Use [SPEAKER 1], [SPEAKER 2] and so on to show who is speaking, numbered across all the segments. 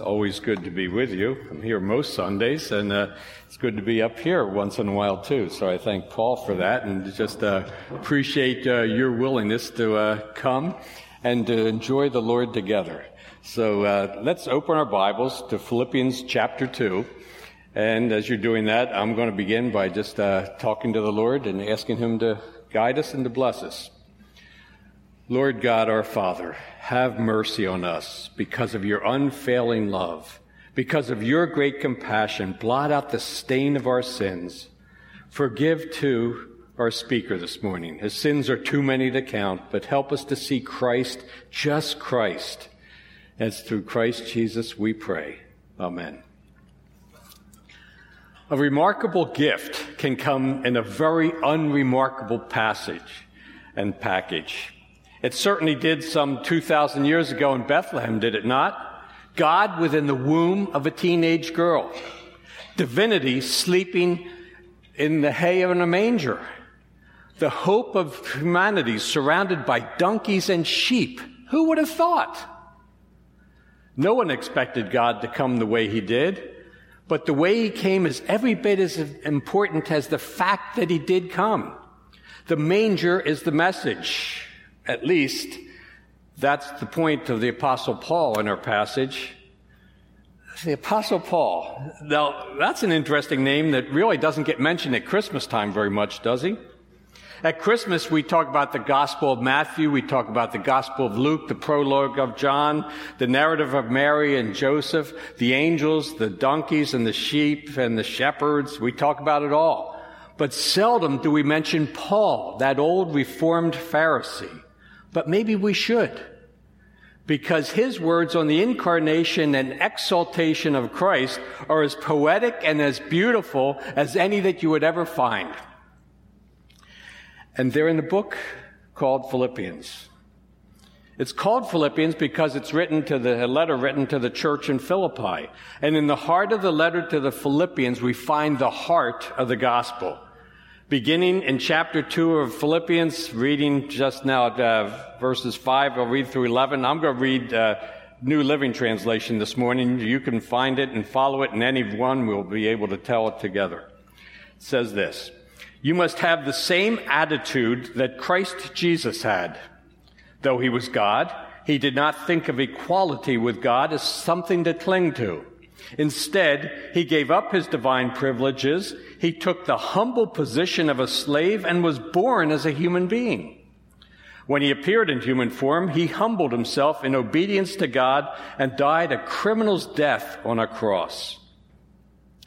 [SPEAKER 1] always good to be with you. I'm here most Sundays, and uh, it's good to be up here once in a while too. So I thank Paul for that, and just uh, appreciate uh, your willingness to uh, come and to enjoy the Lord together. So uh, let's open our Bibles to Philippians chapter two. And as you're doing that, I'm going to begin by just uh, talking to the Lord and asking Him to guide us and to bless us. Lord God, our Father, have mercy on us because of your unfailing love. Because of your great compassion, blot out the stain of our sins. Forgive, too, our speaker this morning. His sins are too many to count, but help us to see Christ, just Christ. As through Christ Jesus we pray. Amen. A remarkable gift can come in a very unremarkable passage and package. It certainly did some 2,000 years ago in Bethlehem, did it not? God within the womb of a teenage girl. Divinity sleeping in the hay of a manger. The hope of humanity surrounded by donkeys and sheep. Who would have thought? No one expected God to come the way he did, but the way he came is every bit as important as the fact that he did come. The manger is the message. At least, that's the point of the Apostle Paul in our passage. The Apostle Paul. Now, that's an interesting name that really doesn't get mentioned at Christmas time very much, does he? At Christmas, we talk about the Gospel of Matthew, we talk about the Gospel of Luke, the prologue of John, the narrative of Mary and Joseph, the angels, the donkeys and the sheep and the shepherds. We talk about it all. But seldom do we mention Paul, that old reformed Pharisee. But maybe we should. Because his words on the incarnation and exaltation of Christ are as poetic and as beautiful as any that you would ever find. And they're in the book called Philippians. It's called Philippians because it's written to the, letter written to the church in Philippi. And in the heart of the letter to the Philippians, we find the heart of the gospel beginning in chapter 2 of Philippians, reading just now uh, verses 5, I'll read through 11. I'm going to read uh, New Living Translation this morning. You can find it and follow it, and any one will be able to tell it together. It says this You must have the same attitude that Christ Jesus had. Though he was God, he did not think of equality with God as something to cling to. Instead, he gave up his divine privileges. He took the humble position of a slave and was born as a human being. When he appeared in human form, he humbled himself in obedience to God and died a criminal's death on a cross.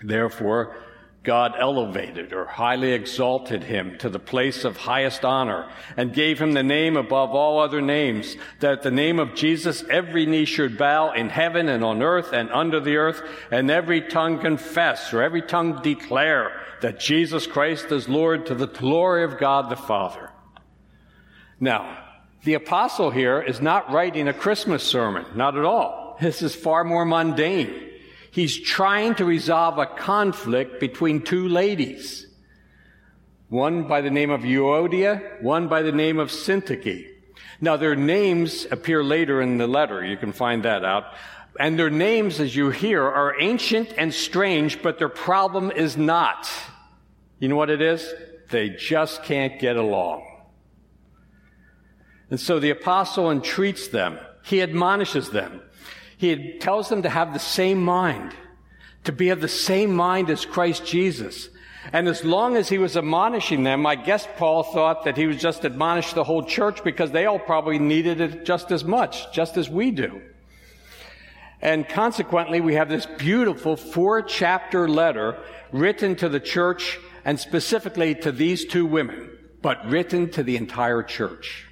[SPEAKER 1] Therefore, God elevated or highly exalted him to the place of highest honor and gave him the name above all other names, that the name of Jesus every knee should bow in heaven and on earth and under the earth, and every tongue confess or every tongue declare that Jesus Christ is Lord to the glory of God the Father. Now, the apostle here is not writing a Christmas sermon, not at all. This is far more mundane. He's trying to resolve a conflict between two ladies. One by the name of Euodia, one by the name of Syntyche. Now their names appear later in the letter. You can find that out. And their names, as you hear, are ancient and strange, but their problem is not. You know what it is? They just can't get along. And so the apostle entreats them. He admonishes them. He tells them to have the same mind, to be of the same mind as Christ Jesus. And as long as he was admonishing them, I guess Paul thought that he was just admonished the whole church because they all probably needed it just as much, just as we do. And consequently, we have this beautiful four chapter letter written to the church and specifically to these two women, but written to the entire church.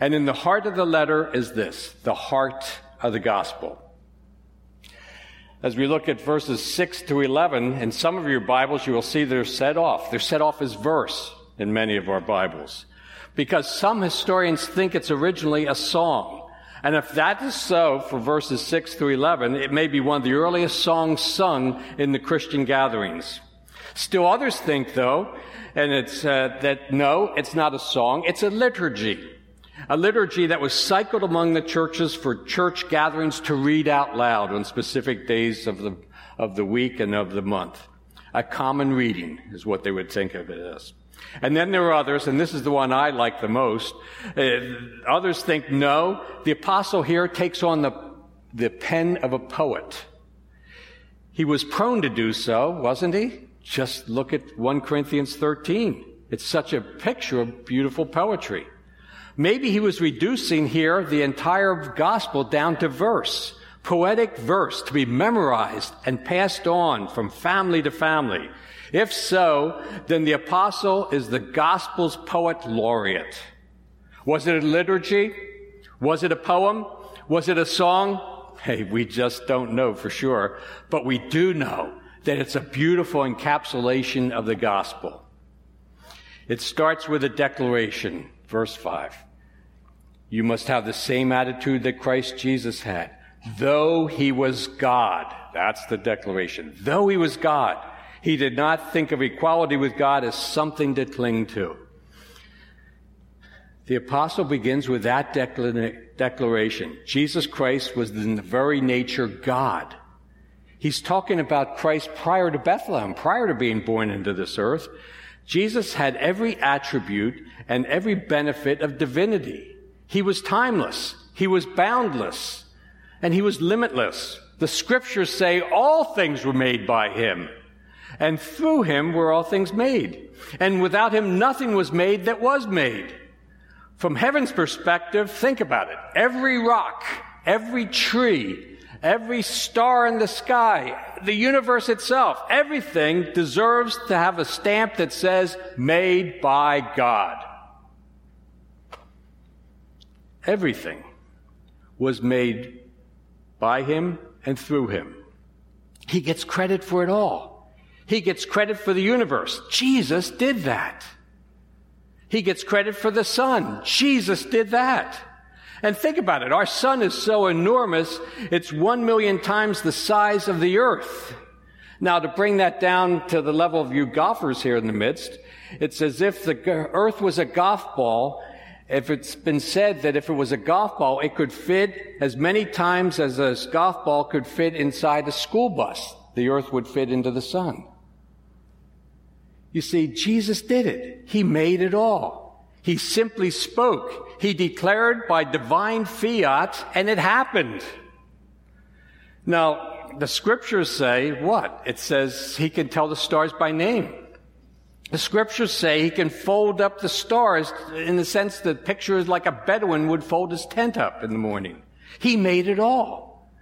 [SPEAKER 1] And in the heart of the letter is this, the heart of the gospel. As we look at verses 6 to 11, in some of your Bibles, you will see they're set off. They're set off as verse in many of our Bibles. Because some historians think it's originally a song. And if that is so for verses 6 through 11, it may be one of the earliest songs sung in the Christian gatherings. Still others think, though, and it's uh, that no, it's not a song, it's a liturgy. A liturgy that was cycled among the churches for church gatherings to read out loud on specific days of the, of the week and of the month. A common reading is what they would think of it as. And then there are others, and this is the one I like the most. Uh, others think, no, the apostle here takes on the, the pen of a poet. He was prone to do so, wasn't he? Just look at 1 Corinthians 13. It's such a picture of beautiful poetry. Maybe he was reducing here the entire gospel down to verse, poetic verse to be memorized and passed on from family to family. If so, then the apostle is the gospel's poet laureate. Was it a liturgy? Was it a poem? Was it a song? Hey, we just don't know for sure, but we do know that it's a beautiful encapsulation of the gospel. It starts with a declaration, verse 5. You must have the same attitude that Christ Jesus had. Though he was God, that's the declaration. Though he was God, he did not think of equality with God as something to cling to. The apostle begins with that declaration. Jesus Christ was in the very nature God. He's talking about Christ prior to Bethlehem, prior to being born into this earth. Jesus had every attribute and every benefit of divinity. He was timeless. He was boundless. And he was limitless. The scriptures say all things were made by him and through him were all things made. And without him, nothing was made that was made. From heaven's perspective, think about it. Every rock, every tree, every star in the sky, the universe itself, everything deserves to have a stamp that says, made by God. Everything was made by him and through him. He gets credit for it all. He gets credit for the universe. Jesus did that. He gets credit for the sun. Jesus did that. And think about it. Our sun is so enormous, it's one million times the size of the earth. Now, to bring that down to the level of you golfers here in the midst, it's as if the earth was a golf ball. If it's been said that if it was a golf ball, it could fit as many times as a golf ball could fit inside a school bus. The earth would fit into the sun. You see, Jesus did it. He made it all. He simply spoke. He declared by divine fiat, and it happened. Now, the scriptures say what? It says he can tell the stars by name. The scriptures say he can fold up the stars in the sense that picture is like a Bedouin would fold his tent up in the morning. He made it all.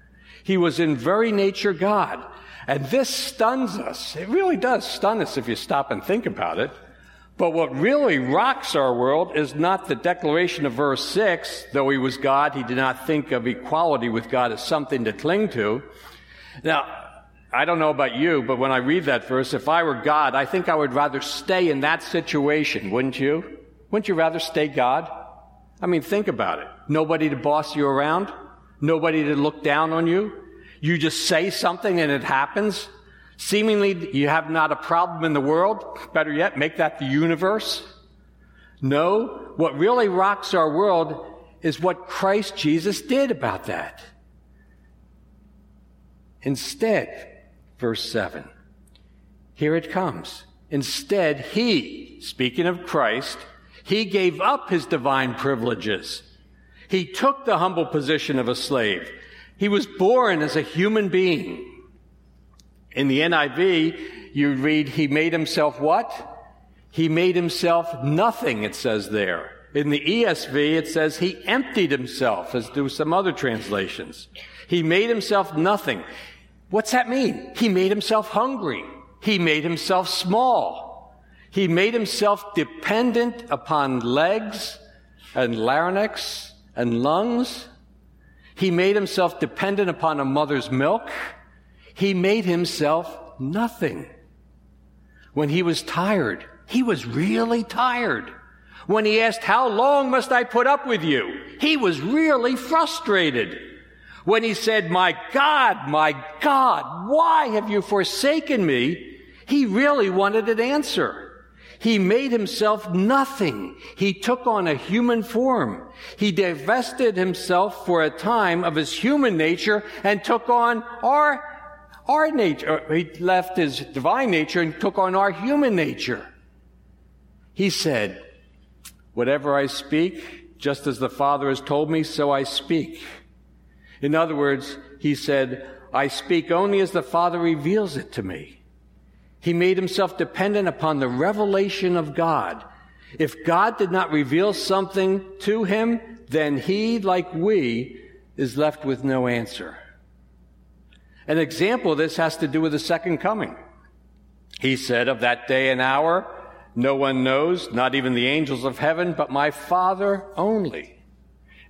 [SPEAKER 1] He was in very nature God. And this stuns us. It really does stun us if you stop and think about it. But what really rocks our world is not the declaration of verse 6, though he was God, he did not think of equality with God as something to cling to. Now, I don't know about you, but when I read that verse, if I were God, I think I would rather stay in that situation, wouldn't you? Wouldn't you rather stay God? I mean, think about it. Nobody to boss you around? Nobody to look down on you? You just say something and it happens. Seemingly, you have not a problem in the world. Better yet, make that the universe. No, what really rocks our world is what Christ Jesus did about that. Instead, verse 7, here it comes. Instead, he, speaking of Christ, he gave up his divine privileges. He took the humble position of a slave. He was born as a human being. In the NIV, you read, He made Himself what? He made Himself nothing, it says there. In the ESV, it says He emptied Himself, as do some other translations. He made Himself nothing. What's that mean? He made Himself hungry. He made Himself small. He made Himself dependent upon legs and larynx and lungs he made himself dependent upon a mother's milk. He made himself nothing. When he was tired, he was really tired. When he asked, how long must I put up with you? He was really frustrated. When he said, my God, my God, why have you forsaken me? He really wanted an answer. He made himself nothing. He took on a human form. He divested himself for a time of his human nature and took on our, our nature. He left his divine nature and took on our human nature. He said, whatever I speak, just as the Father has told me, so I speak. In other words, he said, I speak only as the Father reveals it to me. He made himself dependent upon the revelation of God. If God did not reveal something to him, then he, like we, is left with no answer. An example of this has to do with the second coming. He said, Of that day and hour, no one knows, not even the angels of heaven, but my Father only.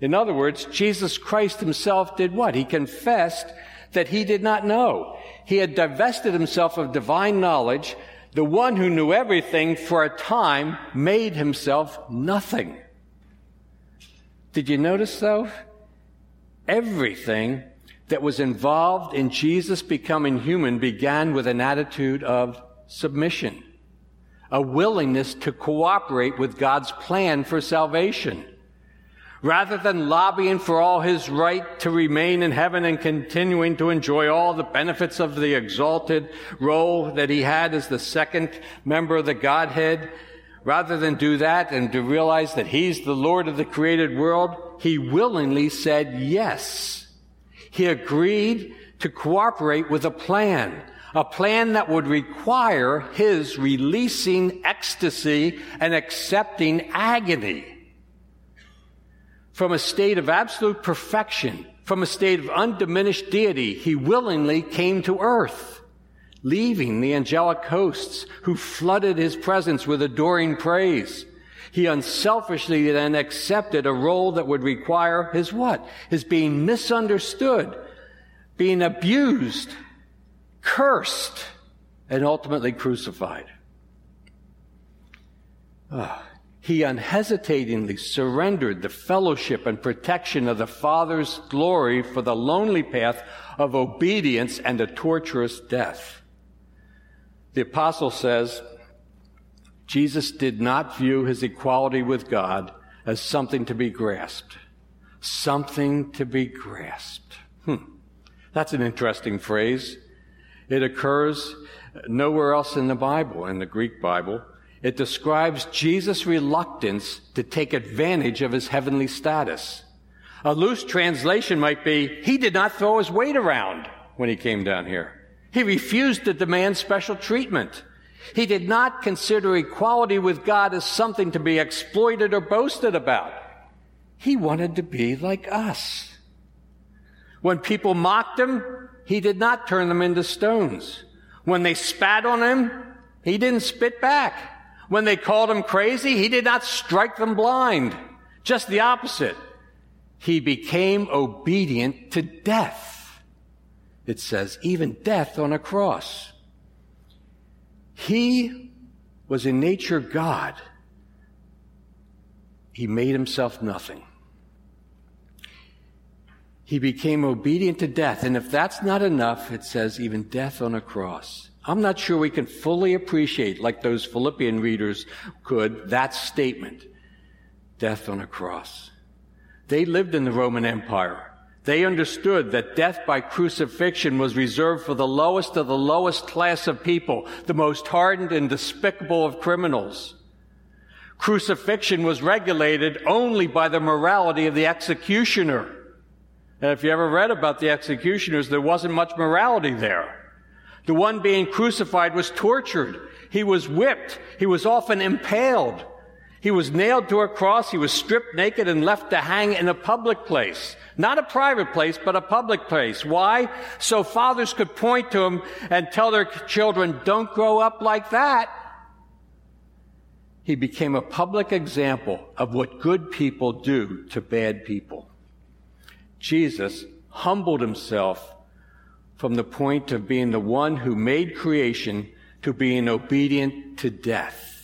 [SPEAKER 1] In other words, Jesus Christ himself did what? He confessed that he did not know. He had divested himself of divine knowledge. The one who knew everything for a time made himself nothing. Did you notice though? Everything that was involved in Jesus becoming human began with an attitude of submission, a willingness to cooperate with God's plan for salvation. Rather than lobbying for all his right to remain in heaven and continuing to enjoy all the benefits of the exalted role that he had as the second member of the Godhead, rather than do that and to realize that he's the Lord of the created world, he willingly said yes. He agreed to cooperate with a plan, a plan that would require his releasing ecstasy and accepting agony from a state of absolute perfection, from a state of undiminished deity, he willingly came to earth, leaving the angelic hosts who flooded his presence with adoring praise. He unselfishly then accepted a role that would require his what? His being misunderstood, being abused, cursed, and ultimately crucified. Oh, he unhesitatingly surrendered the fellowship and protection of the Father's glory for the lonely path of obedience and a torturous death. The apostle says, Jesus did not view his equality with God as something to be grasped. Something to be grasped. Hmm. That's an interesting phrase. It occurs nowhere else in the Bible, in the Greek Bible. It describes Jesus' reluctance to take advantage of his heavenly status. A loose translation might be, he did not throw his weight around when he came down here. He refused to demand special treatment. He did not consider equality with God as something to be exploited or boasted about. He wanted to be like us. When people mocked him, he did not turn them into stones. When they spat on him, he didn't spit back. When they called him crazy, he did not strike them blind. Just the opposite. He became obedient to death. It says, even death on a cross. He was in nature God. He made himself nothing. He became obedient to death. And if that's not enough, it says even death on a cross. I'm not sure we can fully appreciate, like those Philippian readers could, that statement. Death on a cross. They lived in the Roman Empire. They understood that death by crucifixion was reserved for the lowest of the lowest class of people, the most hardened and despicable of criminals. Crucifixion was regulated only by the morality of the executioner. And if you ever read about the executioners, there wasn't much morality there. The one being crucified was tortured. He was whipped. He was often impaled. He was nailed to a cross. He was stripped naked and left to hang in a public place. Not a private place, but a public place. Why? So fathers could point to him and tell their children, don't grow up like that. He became a public example of what good people do to bad people. Jesus humbled himself from the point of being the one who made creation to being obedient to death.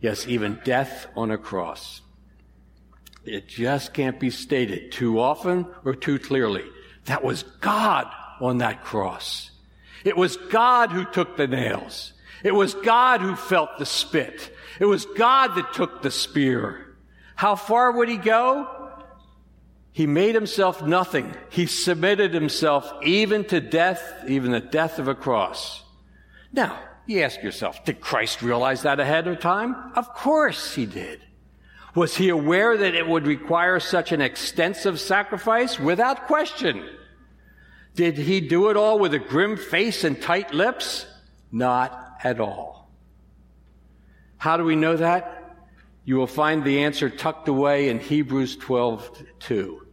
[SPEAKER 1] Yes, even death on a cross. It just can't be stated too often or too clearly. That was God on that cross. It was God who took the nails. It was God who felt the spit. It was God that took the spear. How far would he go? He made himself nothing. He submitted himself even to death, even the death of a cross. Now, you ask yourself, did Christ realize that ahead of time? Of course he did. Was he aware that it would require such an extensive sacrifice? Without question. Did he do it all with a grim face and tight lips? Not at all. How do we know that? You will find the answer tucked away in Hebrews 12, 2.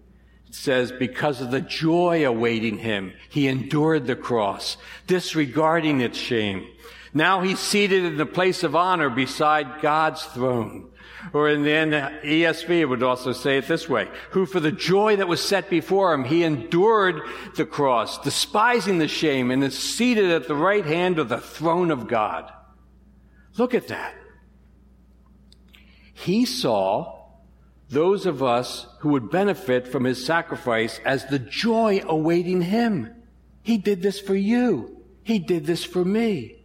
[SPEAKER 1] It says, because of the joy awaiting him, he endured the cross, disregarding its shame. Now he's seated in the place of honor beside God's throne. Or in the ESV, it would also say it this way, who for the joy that was set before him, he endured the cross, despising the shame, and is seated at the right hand of the throne of God. Look at that. He saw those of us who would benefit from his sacrifice as the joy awaiting him. He did this for you. He did this for me.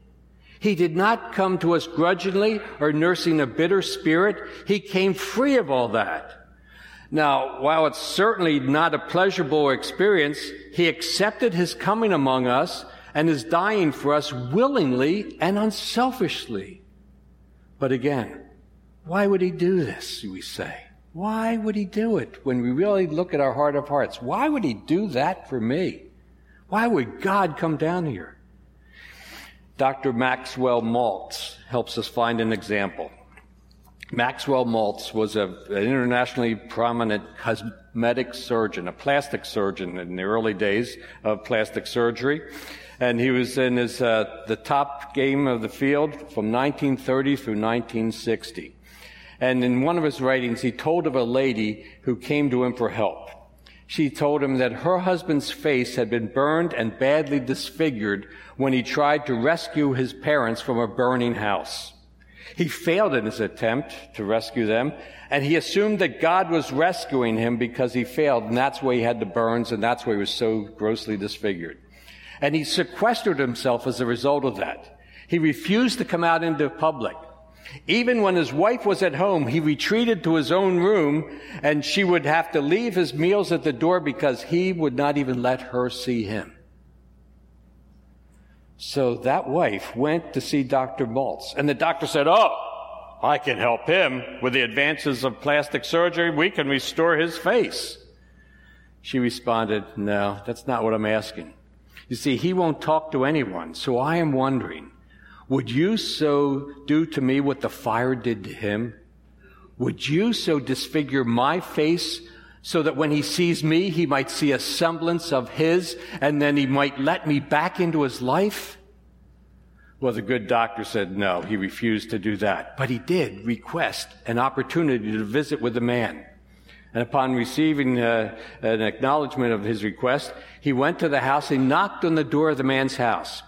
[SPEAKER 1] He did not come to us grudgingly or nursing a bitter spirit. He came free of all that. Now, while it's certainly not a pleasurable experience, he accepted his coming among us and is dying for us willingly and unselfishly. But again, why would he do this, we say? Why would he do it when we really look at our heart of hearts? Why would he do that for me? Why would God come down here? Dr. Maxwell Maltz helps us find an example. Maxwell Maltz was a, an internationally prominent cosmetic surgeon, a plastic surgeon in the early days of plastic surgery. And he was in his, uh, the top game of the field from 1930 through 1960. And in one of his writings, he told of a lady who came to him for help. She told him that her husband's face had been burned and badly disfigured when he tried to rescue his parents from a burning house. He failed in his attempt to rescue them, and he assumed that God was rescuing him because he failed, and that's why he had the burns, and that's why he was so grossly disfigured. And he sequestered himself as a result of that. He refused to come out into public. Even when his wife was at home, he retreated to his own room, and she would have to leave his meals at the door because he would not even let her see him. So that wife went to see Dr. Maltz, and the doctor said, Oh, I can help him. With the advances of plastic surgery, we can restore his face. She responded, No, that's not what I'm asking. You see, he won't talk to anyone, so I am wondering, would you so do to me what the fire did to him? Would you so disfigure my face so that when he sees me, he might see a semblance of his, and then he might let me back into his life? Well, the good doctor said no, he refused to do that. But he did request an opportunity to visit with the man. And upon receiving uh, an acknowledgement of his request, he went to the house and knocked on the door of the man's house.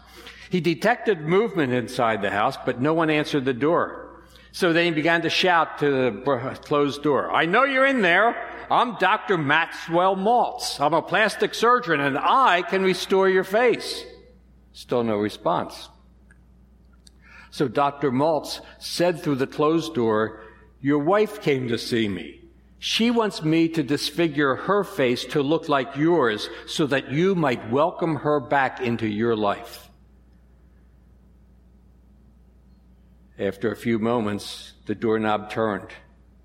[SPEAKER 1] He detected movement inside the house, but no one answered the door. So then he began to shout to the closed door, I know you're in there. I'm Dr. Maxwell Maltz. I'm a plastic surgeon and I can restore your face. Still no response. So Dr. Maltz said through the closed door, Your wife came to see me. She wants me to disfigure her face to look like yours so that you might welcome her back into your life. After a few moments, the doorknob turned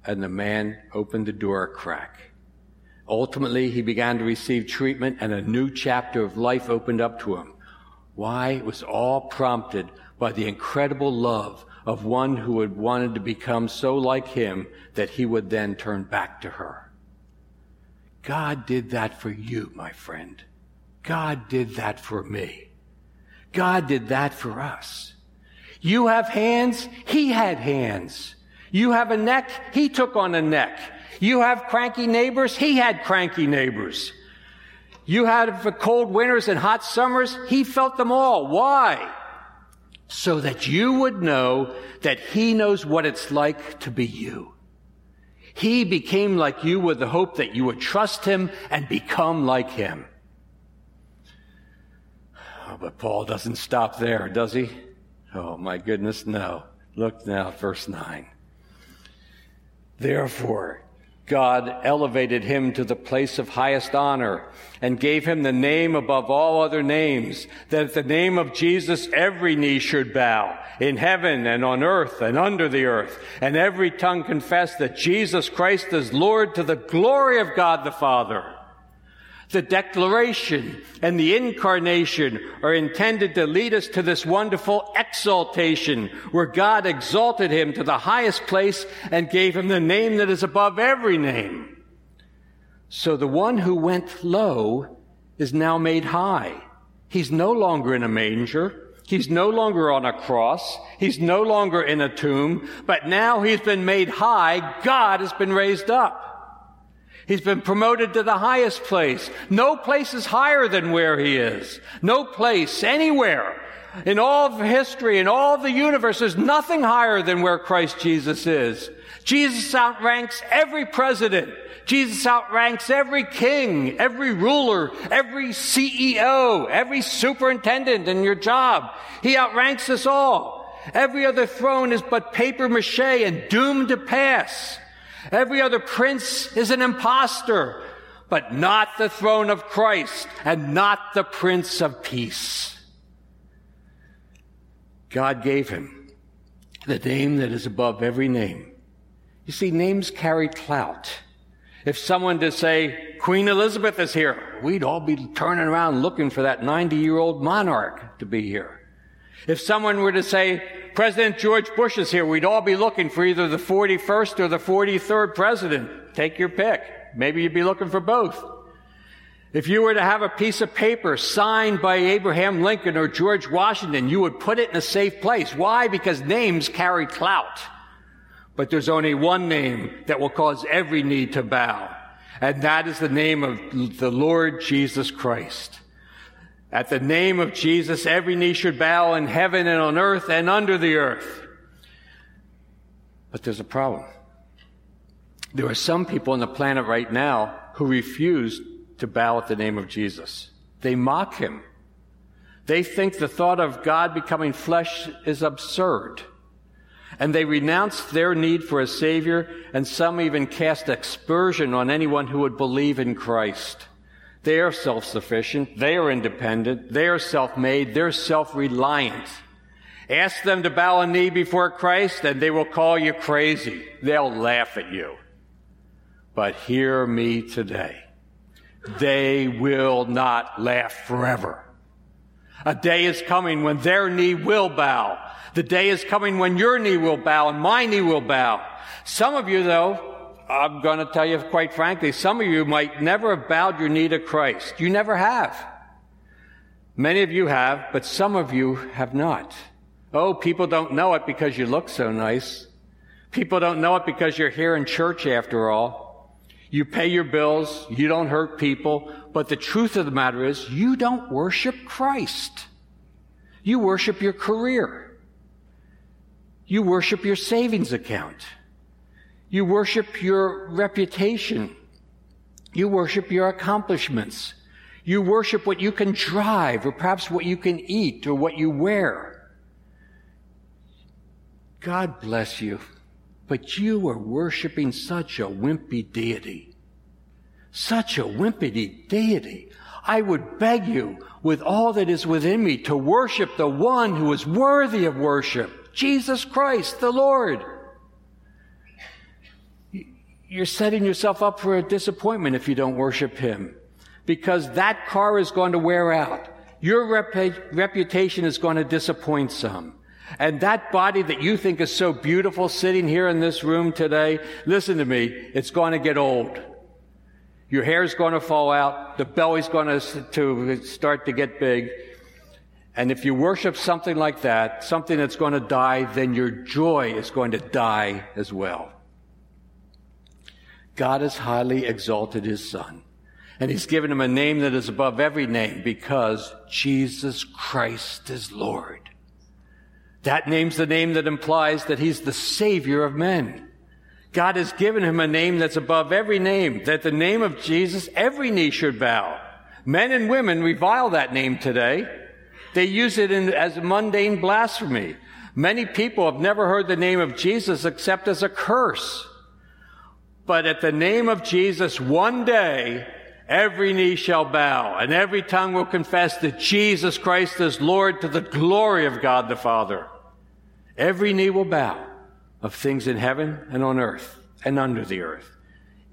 [SPEAKER 1] and the man opened the door a crack. Ultimately, he began to receive treatment and a new chapter of life opened up to him. Why? It was all prompted by the incredible love of one who had wanted to become so like him that he would then turn back to her. God did that for you, my friend. God did that for me. God did that for us. You have hands, He had hands. You have a neck, He took on a neck. You have cranky neighbors, He had cranky neighbors. You had cold winters and hot summers, He felt them all. Why? So that you would know that He knows what it's like to be you. He became like you with the hope that you would trust Him and become like Him. Oh, but Paul doesn't stop there, does he? Oh my goodness, no. Look now, verse 9. Therefore, God elevated him to the place of highest honor and gave him the name above all other names, that at the name of Jesus every knee should bow in heaven and on earth and under the earth, and every tongue confess that Jesus Christ is Lord to the glory of God the Father. The declaration and the incarnation are intended to lead us to this wonderful exaltation where God exalted him to the highest place and gave him the name that is above every name. So the one who went low is now made high. He's no longer in a manger. He's no longer on a cross. He's no longer in a tomb, but now he's been made high. God has been raised up. He's been promoted to the highest place. No place is higher than where he is. No place anywhere in all of history, in all of the universe, there's nothing higher than where Christ Jesus is. Jesus outranks every president. Jesus outranks every king, every ruler, every CEO, every superintendent in your job. He outranks us all. Every other throne is but paper mache and doomed to pass. Every other prince is an impostor, but not the throne of Christ and not the Prince of Peace. God gave him the name that is above every name. You see, names carry clout. If someone to say, Queen Elizabeth is here, we'd all be turning around looking for that 90 year old monarch to be here. If someone were to say, President George Bush is here, we'd all be looking for either the 41st or the 43rd president. Take your pick. Maybe you'd be looking for both. If you were to have a piece of paper signed by Abraham Lincoln or George Washington, you would put it in a safe place. Why? Because names carry clout. But there's only one name that will cause every knee to bow. And that is the name of the Lord Jesus Christ. At the name of Jesus, every knee should bow in heaven and on earth and under the earth. But there's a problem. There are some people on the planet right now who refuse to bow at the name of Jesus. They mock him. They think the thought of God becoming flesh is absurd. And they renounce their need for a Savior, and some even cast aspersion on anyone who would believe in Christ. They are self-sufficient. They are independent. They are self-made. They're self-reliant. Ask them to bow a knee before Christ and they will call you crazy. They'll laugh at you. But hear me today. They will not laugh forever. A day is coming when their knee will bow. The day is coming when your knee will bow and my knee will bow. Some of you though, I'm going to tell you quite frankly, some of you might never have bowed your knee to Christ. You never have. Many of you have, but some of you have not. Oh, people don't know it because you look so nice. People don't know it because you're here in church after all. You pay your bills, you don't hurt people, but the truth of the matter is you don't worship Christ. You worship your career. You worship your savings account. You worship your reputation. You worship your accomplishments. You worship what you can drive or perhaps what you can eat or what you wear. God bless you, but you are worshiping such a wimpy deity. Such a wimpy deity. I would beg you with all that is within me to worship the one who is worthy of worship, Jesus Christ, the Lord you're setting yourself up for a disappointment if you don't worship Him. Because that car is going to wear out. Your rep- reputation is going to disappoint some. And that body that you think is so beautiful sitting here in this room today, listen to me, it's going to get old. Your hair's going to fall out. The belly's going to, to start to get big. And if you worship something like that, something that's going to die, then your joy is going to die as well. God has highly exalted his son. And he's given him a name that is above every name because Jesus Christ is Lord. That name's the name that implies that he's the savior of men. God has given him a name that's above every name, that the name of Jesus, every knee should bow. Men and women revile that name today. They use it in, as mundane blasphemy. Many people have never heard the name of Jesus except as a curse. But at the name of Jesus, one day, every knee shall bow and every tongue will confess that Jesus Christ is Lord to the glory of God the Father. Every knee will bow of things in heaven and on earth and under the earth,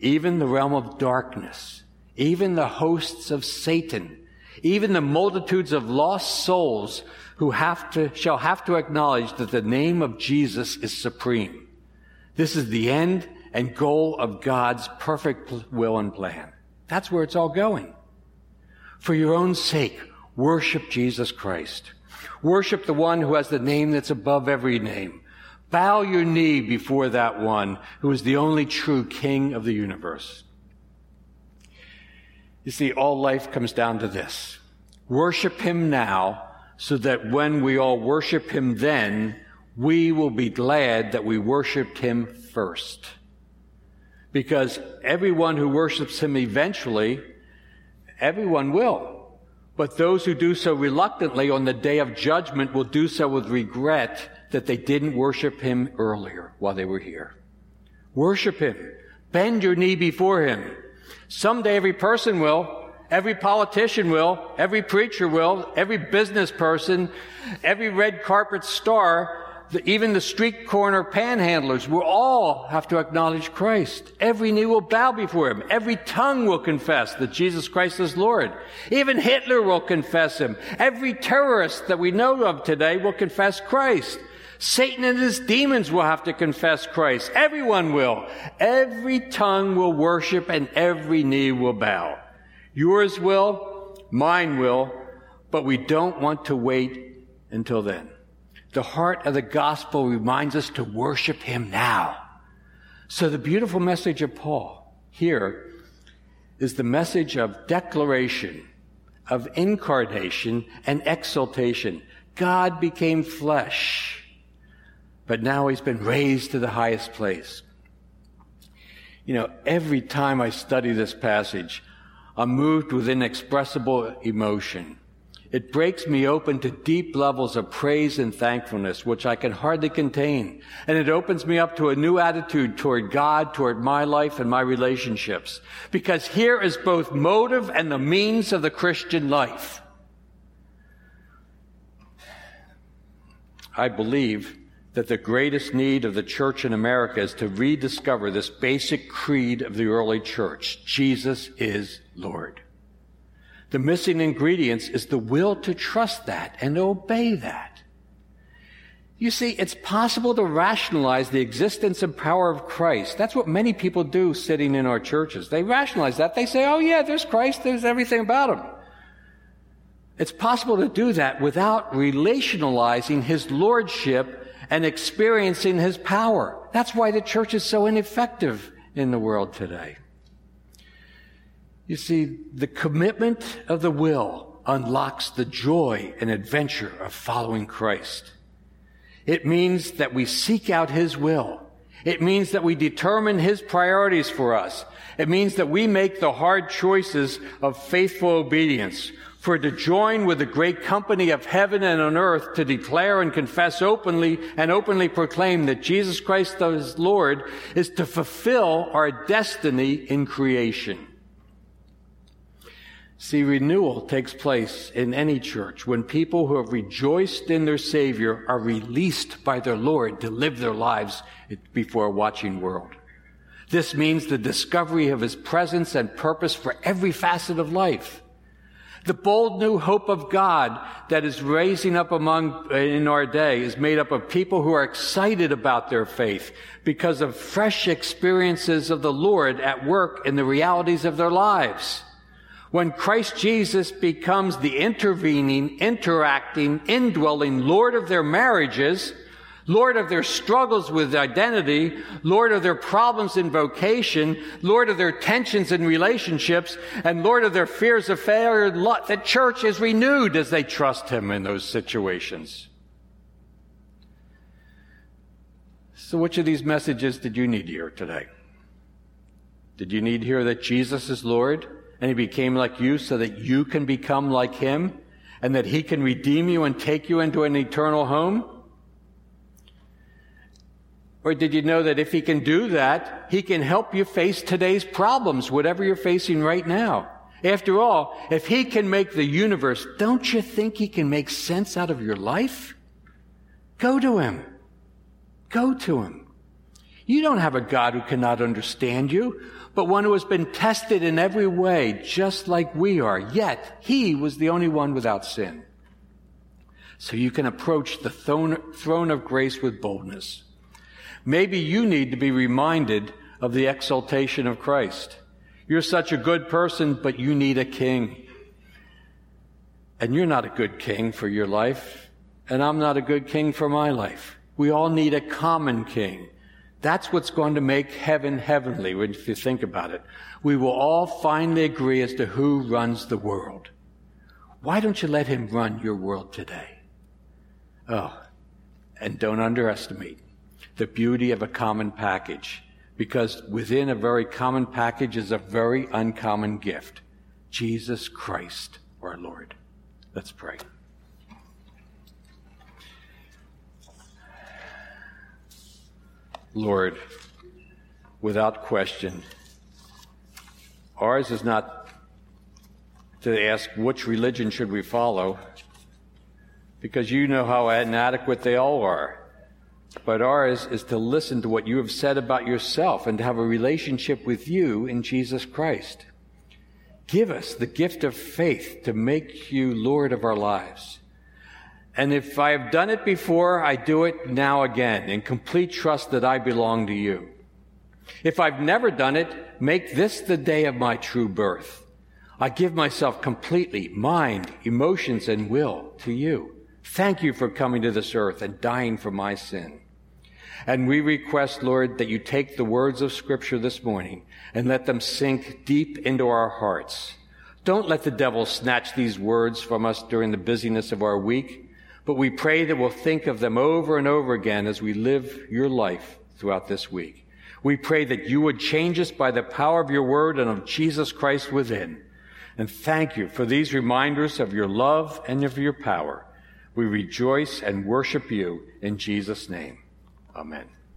[SPEAKER 1] even the realm of darkness, even the hosts of Satan, even the multitudes of lost souls who have to, shall have to acknowledge that the name of Jesus is supreme. This is the end and goal of God's perfect will and plan. That's where it's all going. For your own sake, worship Jesus Christ. Worship the one who has the name that's above every name. Bow your knee before that one who is the only true king of the universe. You see, all life comes down to this. Worship him now so that when we all worship him then, we will be glad that we worshiped him first. Because everyone who worships him eventually, everyone will. But those who do so reluctantly on the day of judgment will do so with regret that they didn't worship him earlier while they were here. Worship him. Bend your knee before him. Someday every person will. Every politician will. Every preacher will. Every business person. Every red carpet star. Even the street corner panhandlers will all have to acknowledge Christ. Every knee will bow before him. Every tongue will confess that Jesus Christ is Lord. Even Hitler will confess him. Every terrorist that we know of today will confess Christ. Satan and his demons will have to confess Christ. Everyone will. Every tongue will worship and every knee will bow. Yours will, mine will, but we don't want to wait until then. The heart of the gospel reminds us to worship him now. So the beautiful message of Paul here is the message of declaration, of incarnation and exaltation. God became flesh but now he's been raised to the highest place. You know, every time I study this passage, I'm moved with inexpressible emotion. It breaks me open to deep levels of praise and thankfulness, which I can hardly contain. And it opens me up to a new attitude toward God, toward my life and my relationships. Because here is both motive and the means of the Christian life. I believe that the greatest need of the church in America is to rediscover this basic creed of the early church. Jesus is Lord. The missing ingredients is the will to trust that and obey that. You see, it's possible to rationalize the existence and power of Christ. That's what many people do sitting in our churches. They rationalize that. They say, oh yeah, there's Christ, there's everything about him. It's possible to do that without relationalizing his lordship and experiencing his power. That's why the church is so ineffective in the world today. You see, the commitment of the will unlocks the joy and adventure of following Christ. It means that we seek out his will. It means that we determine his priorities for us. It means that we make the hard choices of faithful obedience for to join with the great company of heaven and on earth to declare and confess openly and openly proclaim that Jesus Christ is Lord is to fulfill our destiny in creation. See, renewal takes place in any church when people who have rejoiced in their Savior are released by their Lord to live their lives before a watching world. This means the discovery of His presence and purpose for every facet of life. The bold new hope of God that is raising up among, in our day is made up of people who are excited about their faith because of fresh experiences of the Lord at work in the realities of their lives. When Christ Jesus becomes the intervening, interacting, indwelling Lord of their marriages, Lord of their struggles with identity, Lord of their problems in vocation, Lord of their tensions in relationships, and Lord of their fears of failure. The church is renewed as they trust Him in those situations. So, which of these messages did you need to hear today? Did you need to hear that Jesus is Lord and He became like you so that you can become like Him? and that He can redeem you and take you into an eternal home? Or did you know that if He can do that, He can help you face today's problems, whatever you're facing right now? After all, if He can make the universe, don't you think He can make sense out of your life? Go to Him. Go to Him. You don't have a God who cannot understand you, but one who has been tested in every way, just like we are. Yet, He was the only one without sin. So you can approach the throne of grace with boldness. Maybe you need to be reminded of the exaltation of Christ. You're such a good person, but you need a king. And you're not a good king for your life, and I'm not a good king for my life. We all need a common king. That's what's going to make heaven heavenly, if you think about it. We will all finally agree as to who runs the world. Why don't you let him run your world today? Oh, and don't underestimate the beauty of a common package, because within a very common package is a very uncommon gift Jesus Christ, our Lord. Let's pray. Lord, without question, ours is not to ask which religion should we follow, because you know how inadequate they all are. But ours is to listen to what you have said about yourself and to have a relationship with you in Jesus Christ. Give us the gift of faith to make you Lord of our lives. And if I have done it before, I do it now again in complete trust that I belong to you. If I've never done it, make this the day of my true birth. I give myself completely, mind, emotions, and will to you. Thank you for coming to this earth and dying for my sin. And we request, Lord, that you take the words of Scripture this morning and let them sink deep into our hearts. Don't let the devil snatch these words from us during the busyness of our week, but we pray that we'll think of them over and over again as we live your life throughout this week. We pray that you would change us by the power of your word and of Jesus Christ within. And thank you for these reminders of your love and of your power. We rejoice and worship you in Jesus' name. Amen.